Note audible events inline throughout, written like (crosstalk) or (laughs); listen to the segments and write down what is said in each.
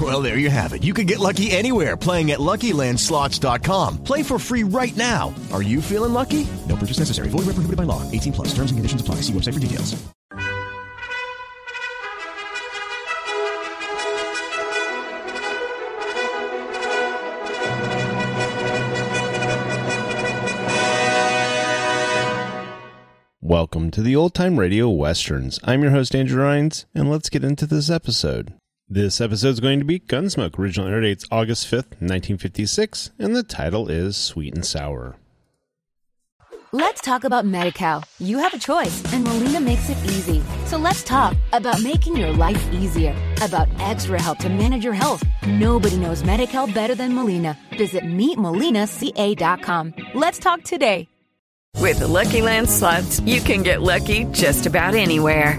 Well, there you have it. You can get lucky anywhere playing at LuckyLandSlots.com. Play for free right now. Are you feeling lucky? No purchase necessary. Void where prohibited by law. 18 plus. Terms and conditions apply. See website for details. Welcome to the Old Time Radio Westerns. I'm your host, Andrew Rhynes, and let's get into this episode. This episode is going to be Gunsmoke. Original air dates August 5th, 1956, and the title is Sweet and Sour. Let's talk about MediCal. You have a choice, and Molina makes it easy. So let's talk about making your life easier, about extra help to manage your health. Nobody knows MediCal better than Molina. Visit meetmolinaca.com. Let's talk today. With the Lucky Land slots, you can get lucky just about anywhere.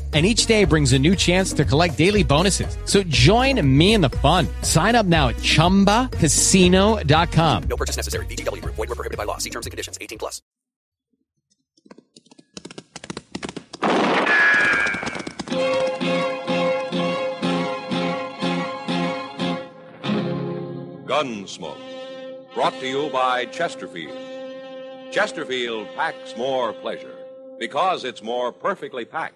and each day brings a new chance to collect daily bonuses. So join me in the fun. Sign up now at ChumbaCasino.com. No purchase necessary. VGW. Void were prohibited by law. See terms and conditions. 18 plus. Gunsmoke. Brought to you by Chesterfield. Chesterfield packs more pleasure because it's more perfectly packed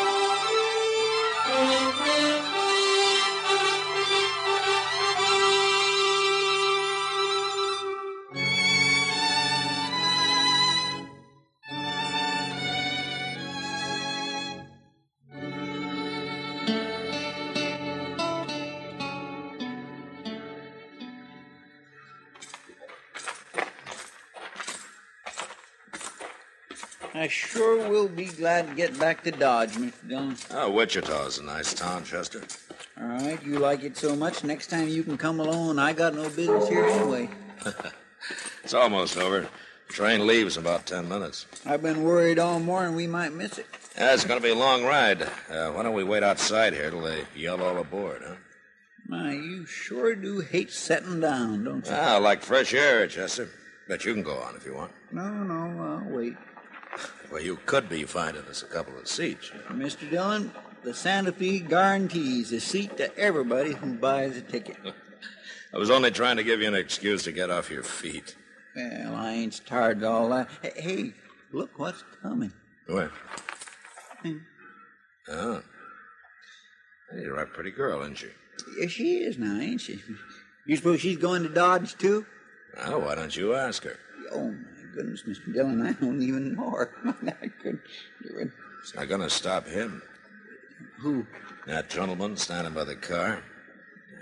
Be glad to get back to Dodge, Mr. Dillon. Oh, Wichita's a nice town, Chester. All right, you like it so much. Next time you can come along. I got no business here anyway. (laughs) It's almost over. The Train leaves in about ten minutes. I've been worried all morning we might miss it. Yeah, it's going to be a long ride. Uh, why don't we wait outside here till they yell all aboard, huh? My, you sure do hate setting down, don't you? Ah, I like fresh air, Chester. Bet you can go on if you want. No, no, I'll wait. Well, you could be finding us a couple of seats. Mr. Dillon, the Santa Fe guarantees a seat to everybody who buys a ticket. (laughs) I was only trying to give you an excuse to get off your feet. Well, I ain't tired of all that. Hey, look what's coming. Where? Hmm. Oh. You're a pretty girl, isn't she? Yeah, she is now, ain't she? You suppose she's going to Dodge, too? Oh, why don't you ask her? Oh, goodness, Mr. Dillon, I don't even know her. I couldn't even... It's not gonna stop him. Who? That gentleman standing by the car.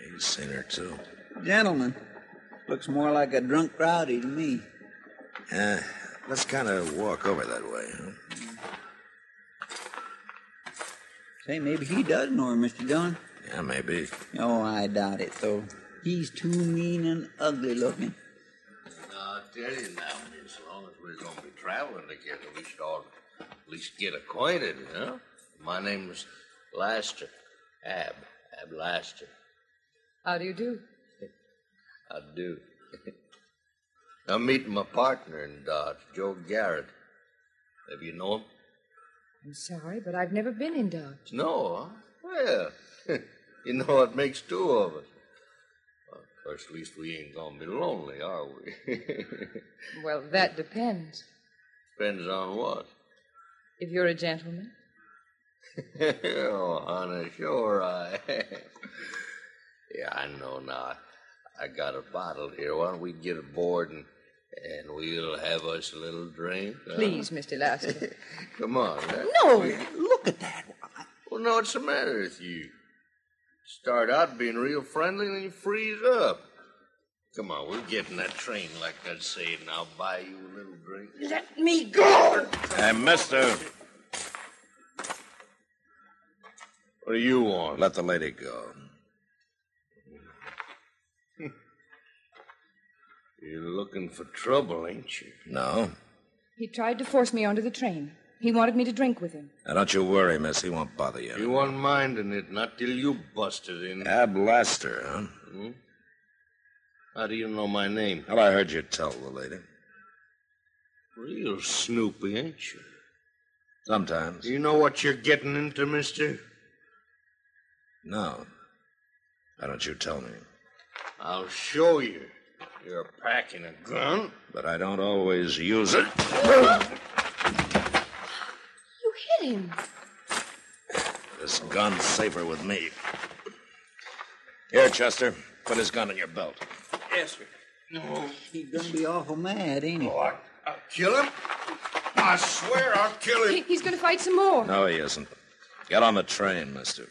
He's seen her, too. Gentleman. Looks more like a drunk rowdy to me. Yeah, let's kind of walk over that way, huh? Say, maybe he does know her, Mr. Dillon. Yeah, maybe. Oh, I doubt it, though. He's too mean and ugly looking. I'll tell you now, as long as we're going to be traveling together, we should all at least get acquainted, you know? My name's Laster. Ab. Ab Laster. How do you do? I do. I'm meeting my partner in Dodge, Joe Garrett. Have you know him? I'm sorry, but I've never been in Dodge. No, huh? Well, (laughs) you know what makes two of us. Well, course, at least we ain't gonna be lonely, are we? (laughs) Well, that depends. Depends on what. If you're a gentleman. (laughs) oh, honey, sure I am. yeah, I know now. I got a bottle here. Why don't we get aboard and and we'll have us a little drink? huh? Please, Mr. Laster. (laughs) Come on. huh? No, look at that. Well, no, what's the matter with you? Start out being real friendly, and then you freeze up. Come on, we'll get in that train like I said, and I'll buy you a little drink. Let me go! Hey, mister. What do you want? Let the lady go. (laughs) You're looking for trouble, ain't you? No. He tried to force me onto the train. He wanted me to drink with him. Now, don't you worry, miss. He won't bother you. He won't minding it, not till you busted in. Ab Laster, huh? Hmm? How do you know my name? Well, I heard you tell the lady. Real snoopy, ain't you? Sometimes. Do you know what you're getting into, mister? No. Why don't you tell me? I'll show you. You're packing a gun. But I don't always use it. (laughs) You him. This gun's safer with me. Here, Chester. Put his gun in your belt. Yes, sir. No. He's gonna be awful mad, ain't he? Oh, I, I'll kill him. I swear I'll kill him. He- he's going to fight some more. No, he isn't. Get on the train, mister.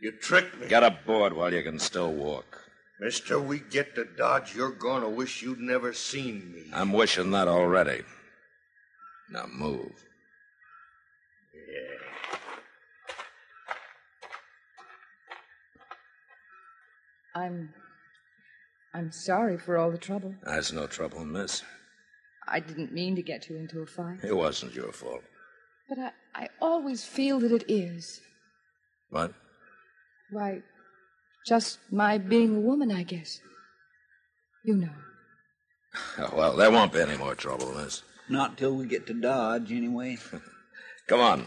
You tricked me. Get aboard while you can still walk. Mister, we get to Dodge, you're going to wish you'd never seen me. I'm wishing that already. Now move. Yeah. I'm. I'm sorry for all the trouble. That's no trouble, miss. I didn't mean to get you into a fight. It wasn't your fault. But I, I always feel that it is. What? Why, just my being a woman, I guess. You know. Oh, (laughs) well, there won't be any more trouble, miss. Not till we get to Dodge, anyway. (laughs) Come on.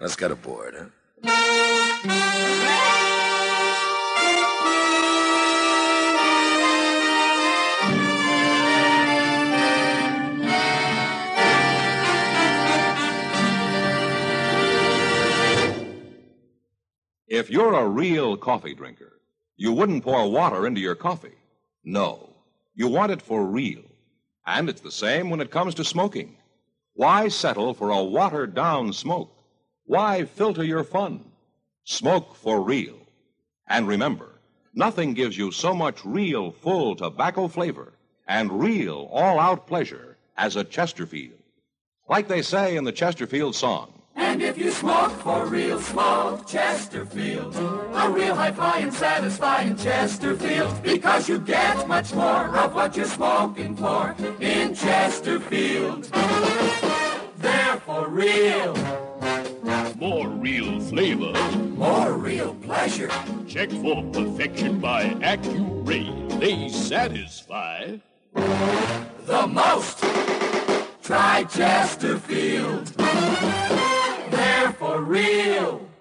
Let's get aboard? If you're a real coffee drinker, you wouldn't pour water into your coffee. No. You want it for real. And it's the same when it comes to smoking. Why settle for a watered down smoke? Why filter your fun? Smoke for real. And remember, nothing gives you so much real, full tobacco flavor and real, all out pleasure as a Chesterfield. Like they say in the Chesterfield song. And if you smoke for real smoke, Chesterfield, a real high-flying, satisfying Chesterfield, because you get much more of what you're smoking for in Chesterfield. They're for real. More real flavor. More real pleasure. Check for perfection by Accuray. They satisfy. The most. Try Chesterfield. They're for real.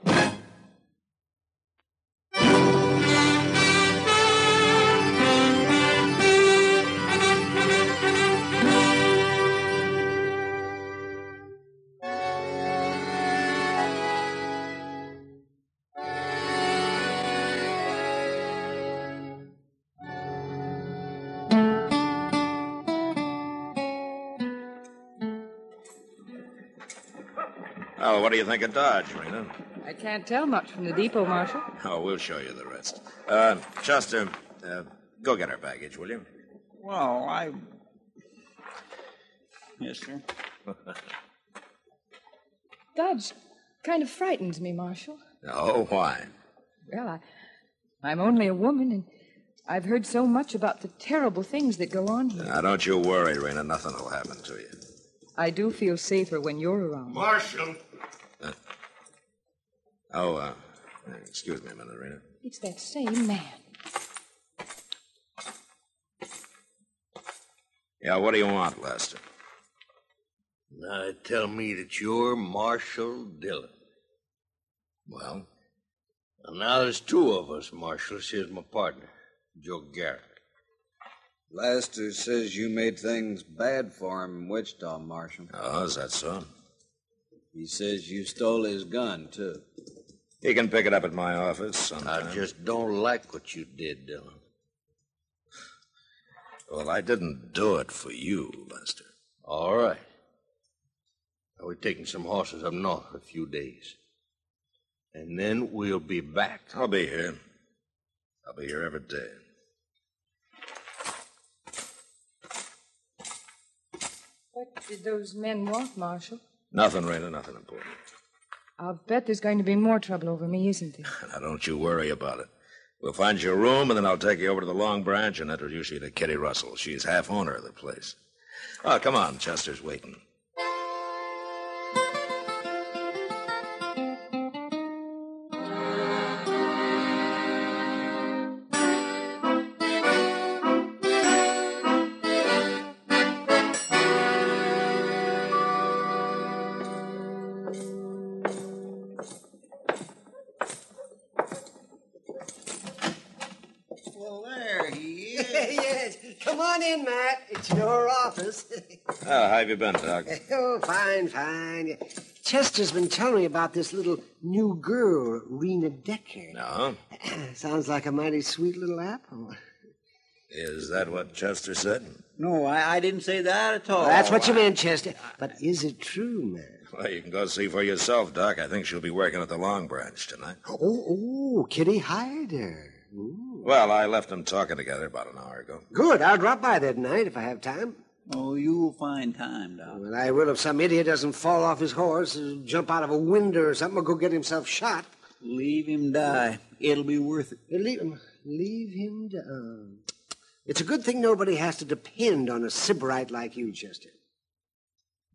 Well, what do you think of Dodge, Rena? I can't tell much from the depot, Marshal. Oh, we'll show you the rest. Uh, Chester, uh, go get our baggage, will you? Well, I. Yes, sir. (laughs) Dodge kind of frightens me, Marshal. oh, why? Well, I, I'm only a woman, and I've heard so much about the terrible things that go on here. Now, don't you worry, Rena. Nothing will happen to you. I do feel safer when you're around. Marshal. Oh, uh, excuse me a minute, Rena. It's that same man. Yeah, what do you want, Lester? Now they tell me that you're Marshal Dillon. Well? And now there's two of us, Marshal. Here's my partner, Joe Garrett. Lester says you made things bad for him in Wichita, Marshal. Oh, is that so? He says you stole his gun, too. He can pick it up at my office I just don't like what you did, Dillon. Well, I didn't do it for you, Lester. All right. Now, we're taking some horses up north for a few days. And then we'll be back. I'll be here. I'll be here every day. What did those men want, Marshal? Nothing, Rena, nothing important. I'll bet there's going to be more trouble over me, isn't there? (laughs) Now, don't you worry about it. We'll find you a room, and then I'll take you over to the Long Branch and introduce you to Kitty Russell. She's half owner of the place. Oh, come on. Chester's waiting. Oh, how have you been, Doc? (laughs) oh, fine, fine. Chester's been telling me about this little new girl, Rena Decker. No? (clears throat) Sounds like a mighty sweet little apple. Is that what Chester said? No, I, I didn't say that at all. That's what you meant, Chester. But is it true, man? Well, you can go see for yourself, Doc. I think she'll be working at the Long Branch tonight. Oh, oh, Kitty hired her. Ooh. Well, I left them talking together about an hour ago. Good. I'll drop by there tonight if I have time. Oh, you'll find time, Doc. Well, I will if some idiot doesn't fall off his horse, or jump out of a window or something, or go get himself shot. Leave him die. It'll be worth it. Leave him. Leave him down. It's a good thing nobody has to depend on a sybarite like you, Chester.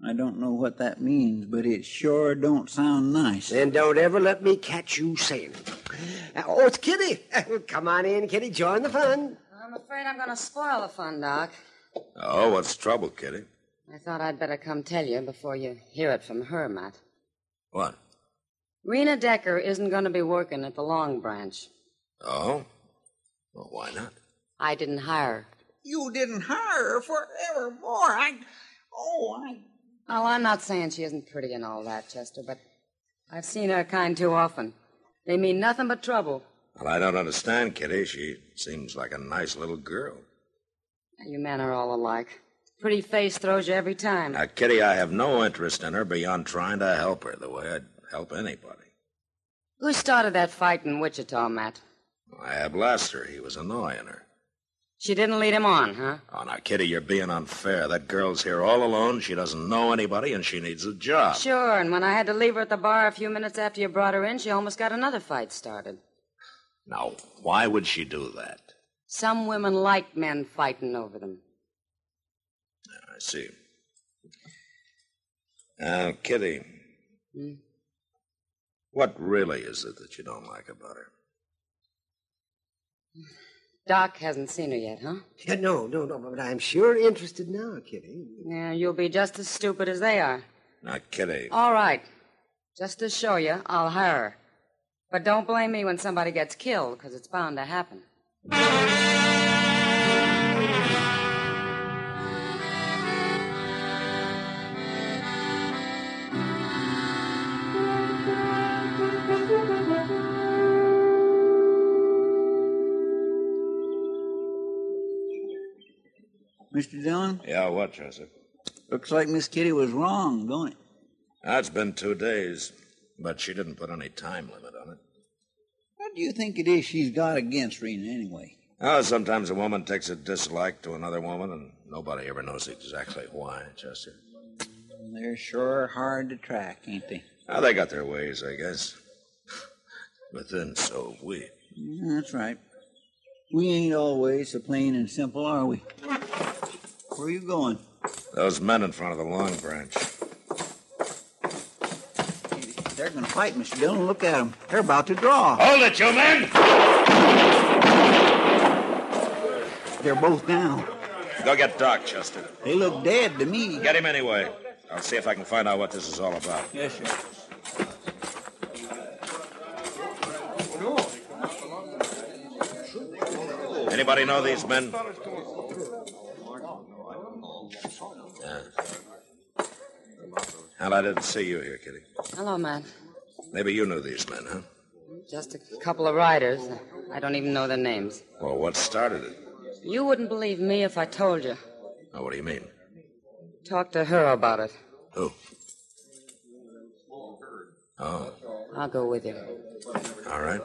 I don't know what that means, but it sure don't sound nice. Then don't ever let me catch you saying it. Oh, it's Kitty. (laughs) Come on in, Kitty. Join the fun. I'm afraid I'm going to spoil the fun, Doc. Oh, what's the trouble, Kitty? I thought I'd better come tell you before you hear it from her, Matt. What? Rena Decker isn't going to be working at the Long Branch. Oh? Well, why not? I didn't hire her. You didn't hire her forevermore. I. Oh, I. Oh, I'm not saying she isn't pretty and all that, Chester, but I've seen her kind too often. They mean nothing but trouble. Well, I don't understand, Kitty. She seems like a nice little girl. You men are all alike. Pretty face throws you every time. Now, Kitty, I have no interest in her beyond trying to help her the way I'd help anybody. Who started that fight in Wichita, Matt? I have Lester. He was annoying her. She didn't lead him on, huh? Oh, now, Kitty, you're being unfair. That girl's here all alone. She doesn't know anybody, and she needs a job. Sure, and when I had to leave her at the bar a few minutes after you brought her in, she almost got another fight started. Now, why would she do that? Some women like men fighting over them. I see. Now, Kitty, Hmm? what really is it that you don't like about her? Doc hasn't seen her yet, huh? Yeah, no, no, no, but I'm sure interested now, Kitty. Yeah, you'll be just as stupid as they are. Now, Kitty. All right. Just to show you, I'll hire her. But don't blame me when somebody gets killed, because it's bound to happen. Mr. Dillon, Yeah, what, Joseph? looks like Miss Kitty was wrong, don't it? That's been two days, but she didn't put any time limit on it. Do you think it is she's got against Rena anyway? Oh, sometimes a woman takes a dislike to another woman, and nobody ever knows exactly why, Chester. They're sure hard to track, ain't they? Oh, they got their ways, I guess. but then so have we. Yeah, That's right. We ain't always so plain and simple, are we? Where are you going? Those men in front of the Long Branch. They're going to fight, Mr. Dillon. Look at them. They're about to draw. Hold it, you men! They're both down. Go get Doc, Chester. They look dead to me. Get him anyway. I'll see if I can find out what this is all about. Yes, sir. Anybody know these men? Yeah. Hell, I didn't see you here, Kitty. Hello, Matt. Maybe you knew these men, huh? Just a couple of riders. I don't even know their names. Well, what started it? You wouldn't believe me if I told you. Oh, what do you mean? Talk to her about it. Who? Oh, I'll go with you. all right.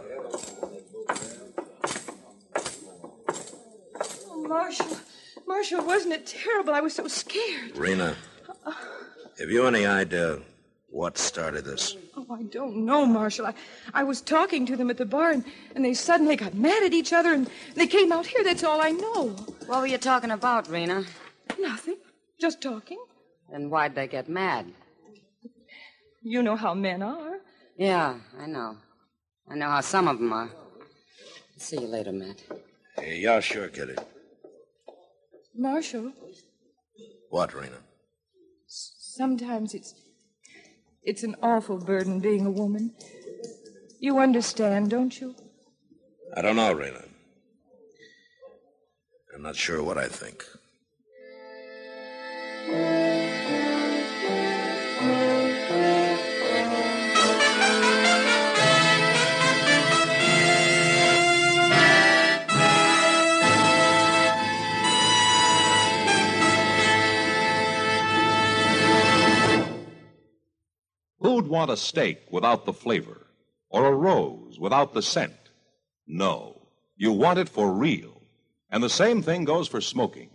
Oh, Marshal. Marshal, wasn't it terrible? I was so scared. Rena, have you any idea what started this? Oh, I don't know, Marshal. I, I was talking to them at the bar, and, and they suddenly got mad at each other, and they came out here. That's all I know. What were you talking about, Rena? Nothing. Just talking. Then why'd they get mad? You know how men are. Yeah, I know. I know how some of them are. See you later, Matt. Hey, yeah, sure, Kitty. Marshal, What, Rena? sometimes it's it's an awful burden being a woman. You understand, don't you? I don't know, Rena. I'm not sure what I think. Want a steak without the flavor? Or a rose without the scent? No. You want it for real. And the same thing goes for smoking.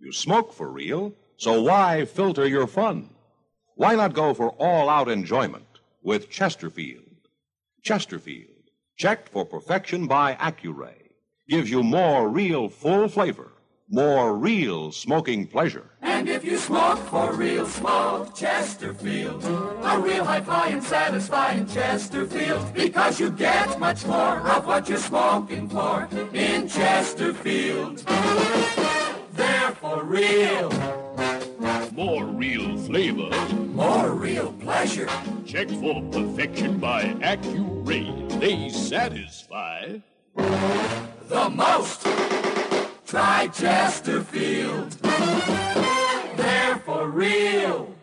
You smoke for real, so why filter your fun? Why not go for all out enjoyment with Chesterfield? Chesterfield, checked for perfection by Accuray, gives you more real full flavor, more real smoking pleasure. And if you smoke for real smoke, Chesterfield, a real high-fi and satisfying Chesterfield, because you get much more of what you're smoking for in Chesterfield. They're for real, More real flavor. more real pleasure. Check for perfection by Accuray. They satisfy. The most. Try Chesterfield. They're for real.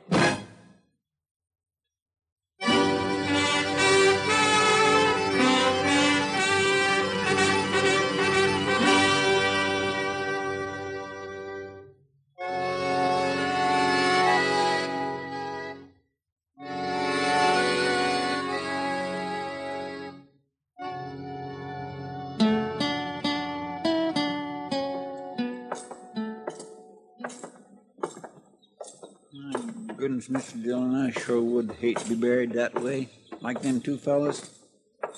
Mr. Dillon, I sure would hate to be buried that way. Like them two fellas.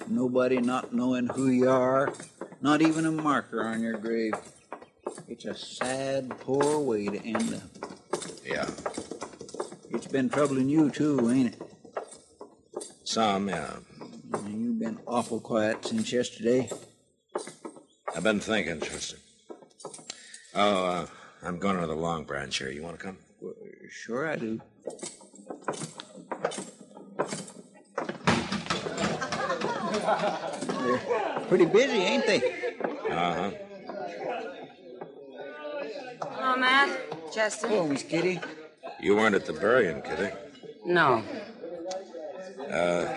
Nobody not knowing who you are. Not even a marker on your grave. It's a sad, poor way to end up. Yeah. It's been troubling you, too, ain't it? Some, yeah. You've been awful quiet since yesterday. I've been thinking, Chester. Oh, uh, I'm going to the Long Branch here. You want to come? Sure, I do. Pretty busy, ain't they? Uh huh. Hello, Matt. Chester. Oh, Miss Kitty. You weren't at the burying, Kitty. No. Uh,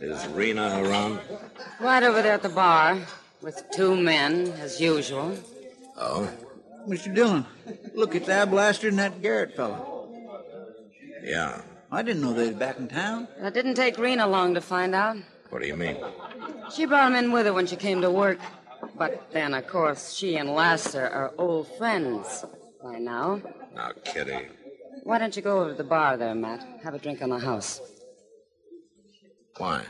is Rena around? Right over there at the bar with two men, as usual. Oh, Mr. Dillon, look, it's Ab Laster and that Garrett fellow. yeah. I didn't know they was back in town. It didn't take Rena long to find out. What do you mean? She brought him in with her when she came to work. But then, of course, she and Laster are old friends by now. Now, Kitty. Why don't you go over to the bar there, Matt? Have a drink on the house. Why?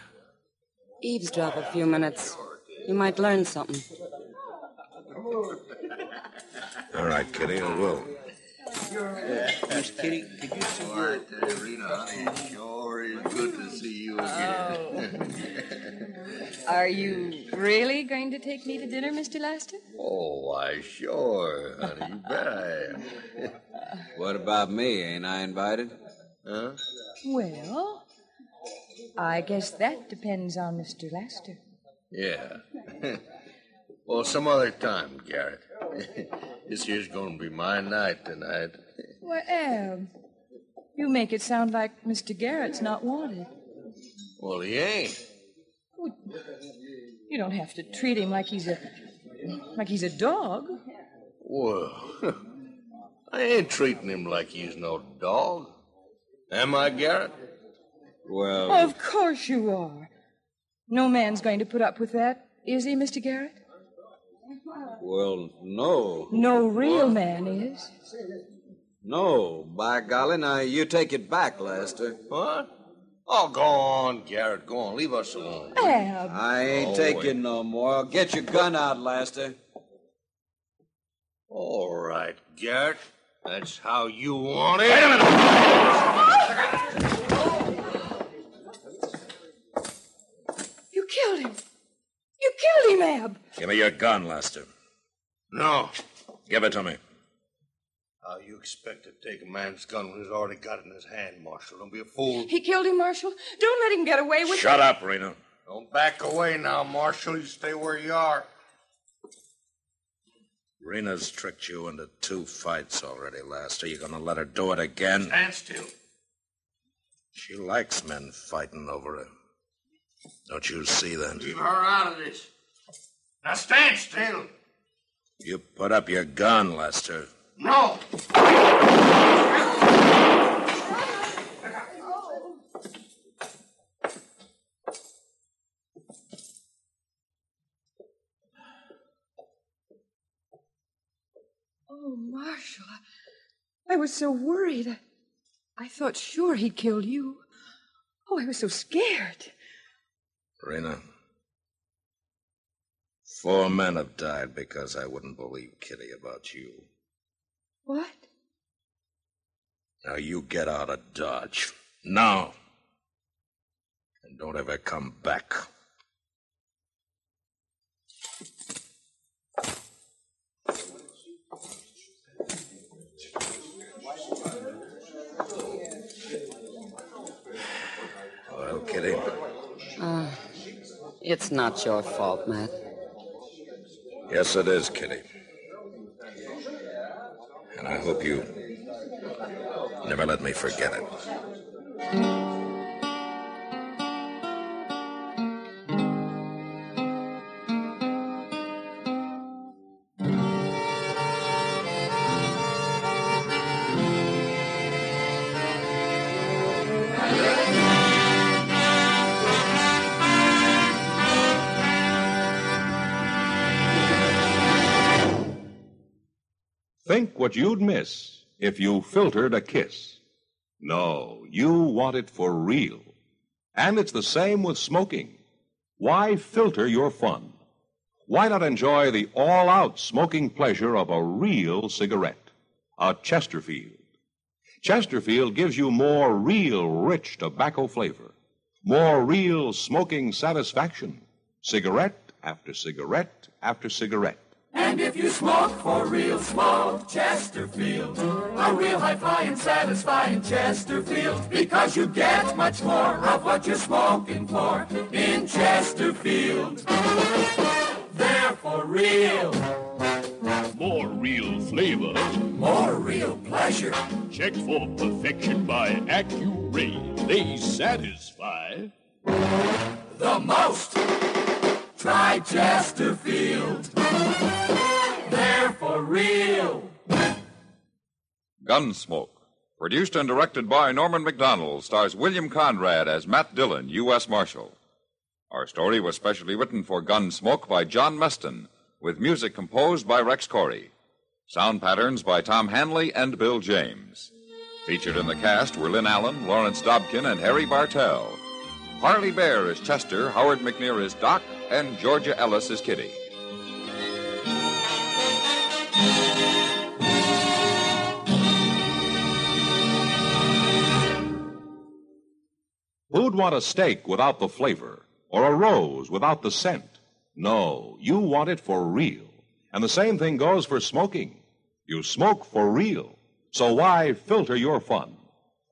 Eavesdrop a few minutes. You might learn something. All right, Kitty, I will. Miss Kitty, could you see All good to see you again. Oh. (laughs) Are you really going to take me to dinner, Mr. Laster? oh, why, sure, honey. You bet I am. (laughs) What about me? Ain't I invited? Huh? Well, I guess that depends on Mr. Laster. Yeah. (laughs) well, some other time, Garrett. this here's going to be my night tonight. Well, Ab, you make it sound like Mr. Garrett's not wanted. Well, he ain't. You don't have to treat him like he's a like he's a dog. Well, (laughs) I ain't treating him like he's no dog. Am I, Garrett? Well, Of course you are. No man's going to put up with that, is he, Mr. Garrett? well, no. No real man is. No, by golly, now you take it back, Lester. What? Oh, go on, Garrett. Go on. Leave us alone. Ab. I ain't Oh, taking wait. no more. Get your gun out, Lester. All right, Garrett. That's how you want it. You killed him. You killed him, Ab. Give me your gun, Lester. No. Give it to me. How you expect to take a man's gun when he's already got it in his hand, Marshal? Don't be a fool. He killed him, Marshal. Don't let him get away with Shut up, Rena. Don't back away now, Marshal. You stay where you are. Rena's tricked you into two fights already, Lester. You gonna let her do it again? Stand still. She likes men fighting over her. Don't you see that? Leave her out of this. Now stand still. You put up your gun, Lester. No. Oh, Marshal, I, I was so worried. I, I thought sure he'd killed you. Oh, I was so scared. Rena. Four men have died because I wouldn't believe Kitty about you. What? Now you get out of Dodge. Now. And don't ever come back. Well, Kitty, Uh, it's not your fault, Matt. yes, it is, Kitty. And I hope you never let me forget it. Think what you'd miss if you filtered a kiss. No, you want it for real. And it's the same with smoking. Why filter your fun? Why not enjoy the all out smoking pleasure of a real cigarette? A Chesterfield. Chesterfield gives you more real rich tobacco flavor, more real smoking satisfaction, cigarette after cigarette after cigarette. And if you smoke for real, smoke Chesterfield. A real high-flying, satisfying Chesterfield. Because you get much more of what you're smoking for in Chesterfield. They're for real. More real flavor. More real pleasure. Checked for perfection by Accuray. They satisfy. The most. Try Chesterfield. They're for real. Gunsmoke, Produced and directed by Norman Macdonnell, stars William Conrad as Matt Dillon, U.S. Marshal. Our story was specially written for Gunsmoke by John Meston, with music composed by Rex Koury. Sound patterns by Tom Hanley and Bill James. Featured in the cast were Lynn Allen, Lawrence Dobkin, and Harry Bartell. Parley Baer is Chester, Howard McNear is Doc, and Georgia Ellis is Kitty. Who'd want a steak without the flavor? Or a rose without the scent? No, you want it for real. And the same thing goes for smoking. You smoke for real. So why filter your fun?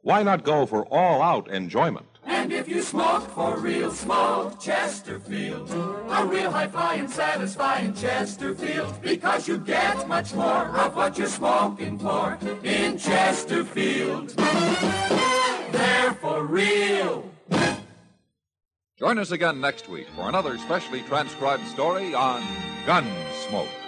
Why not go for all out enjoyment? And if you smoke for real smoke, Chesterfield, a real high-flying, satisfying Chesterfield, because you get much more of what you're smoking for in Chesterfield. They're for real. Join us again next week for another specially transcribed story on Gunsmoke.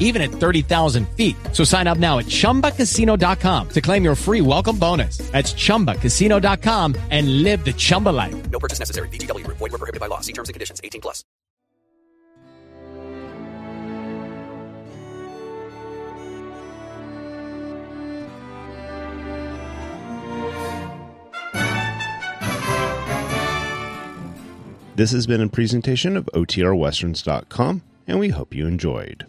even at 30,000 feet. So sign up now at chumbacasino.com to claim your free welcome bonus. That's chumbacasino.com and live the Chumba life. No purchase necessary. VGW Group. Void were prohibited by law. See terms and conditions. 18 plus. This has been a presentation of OTRWesterns.com, and we hope you enjoyed.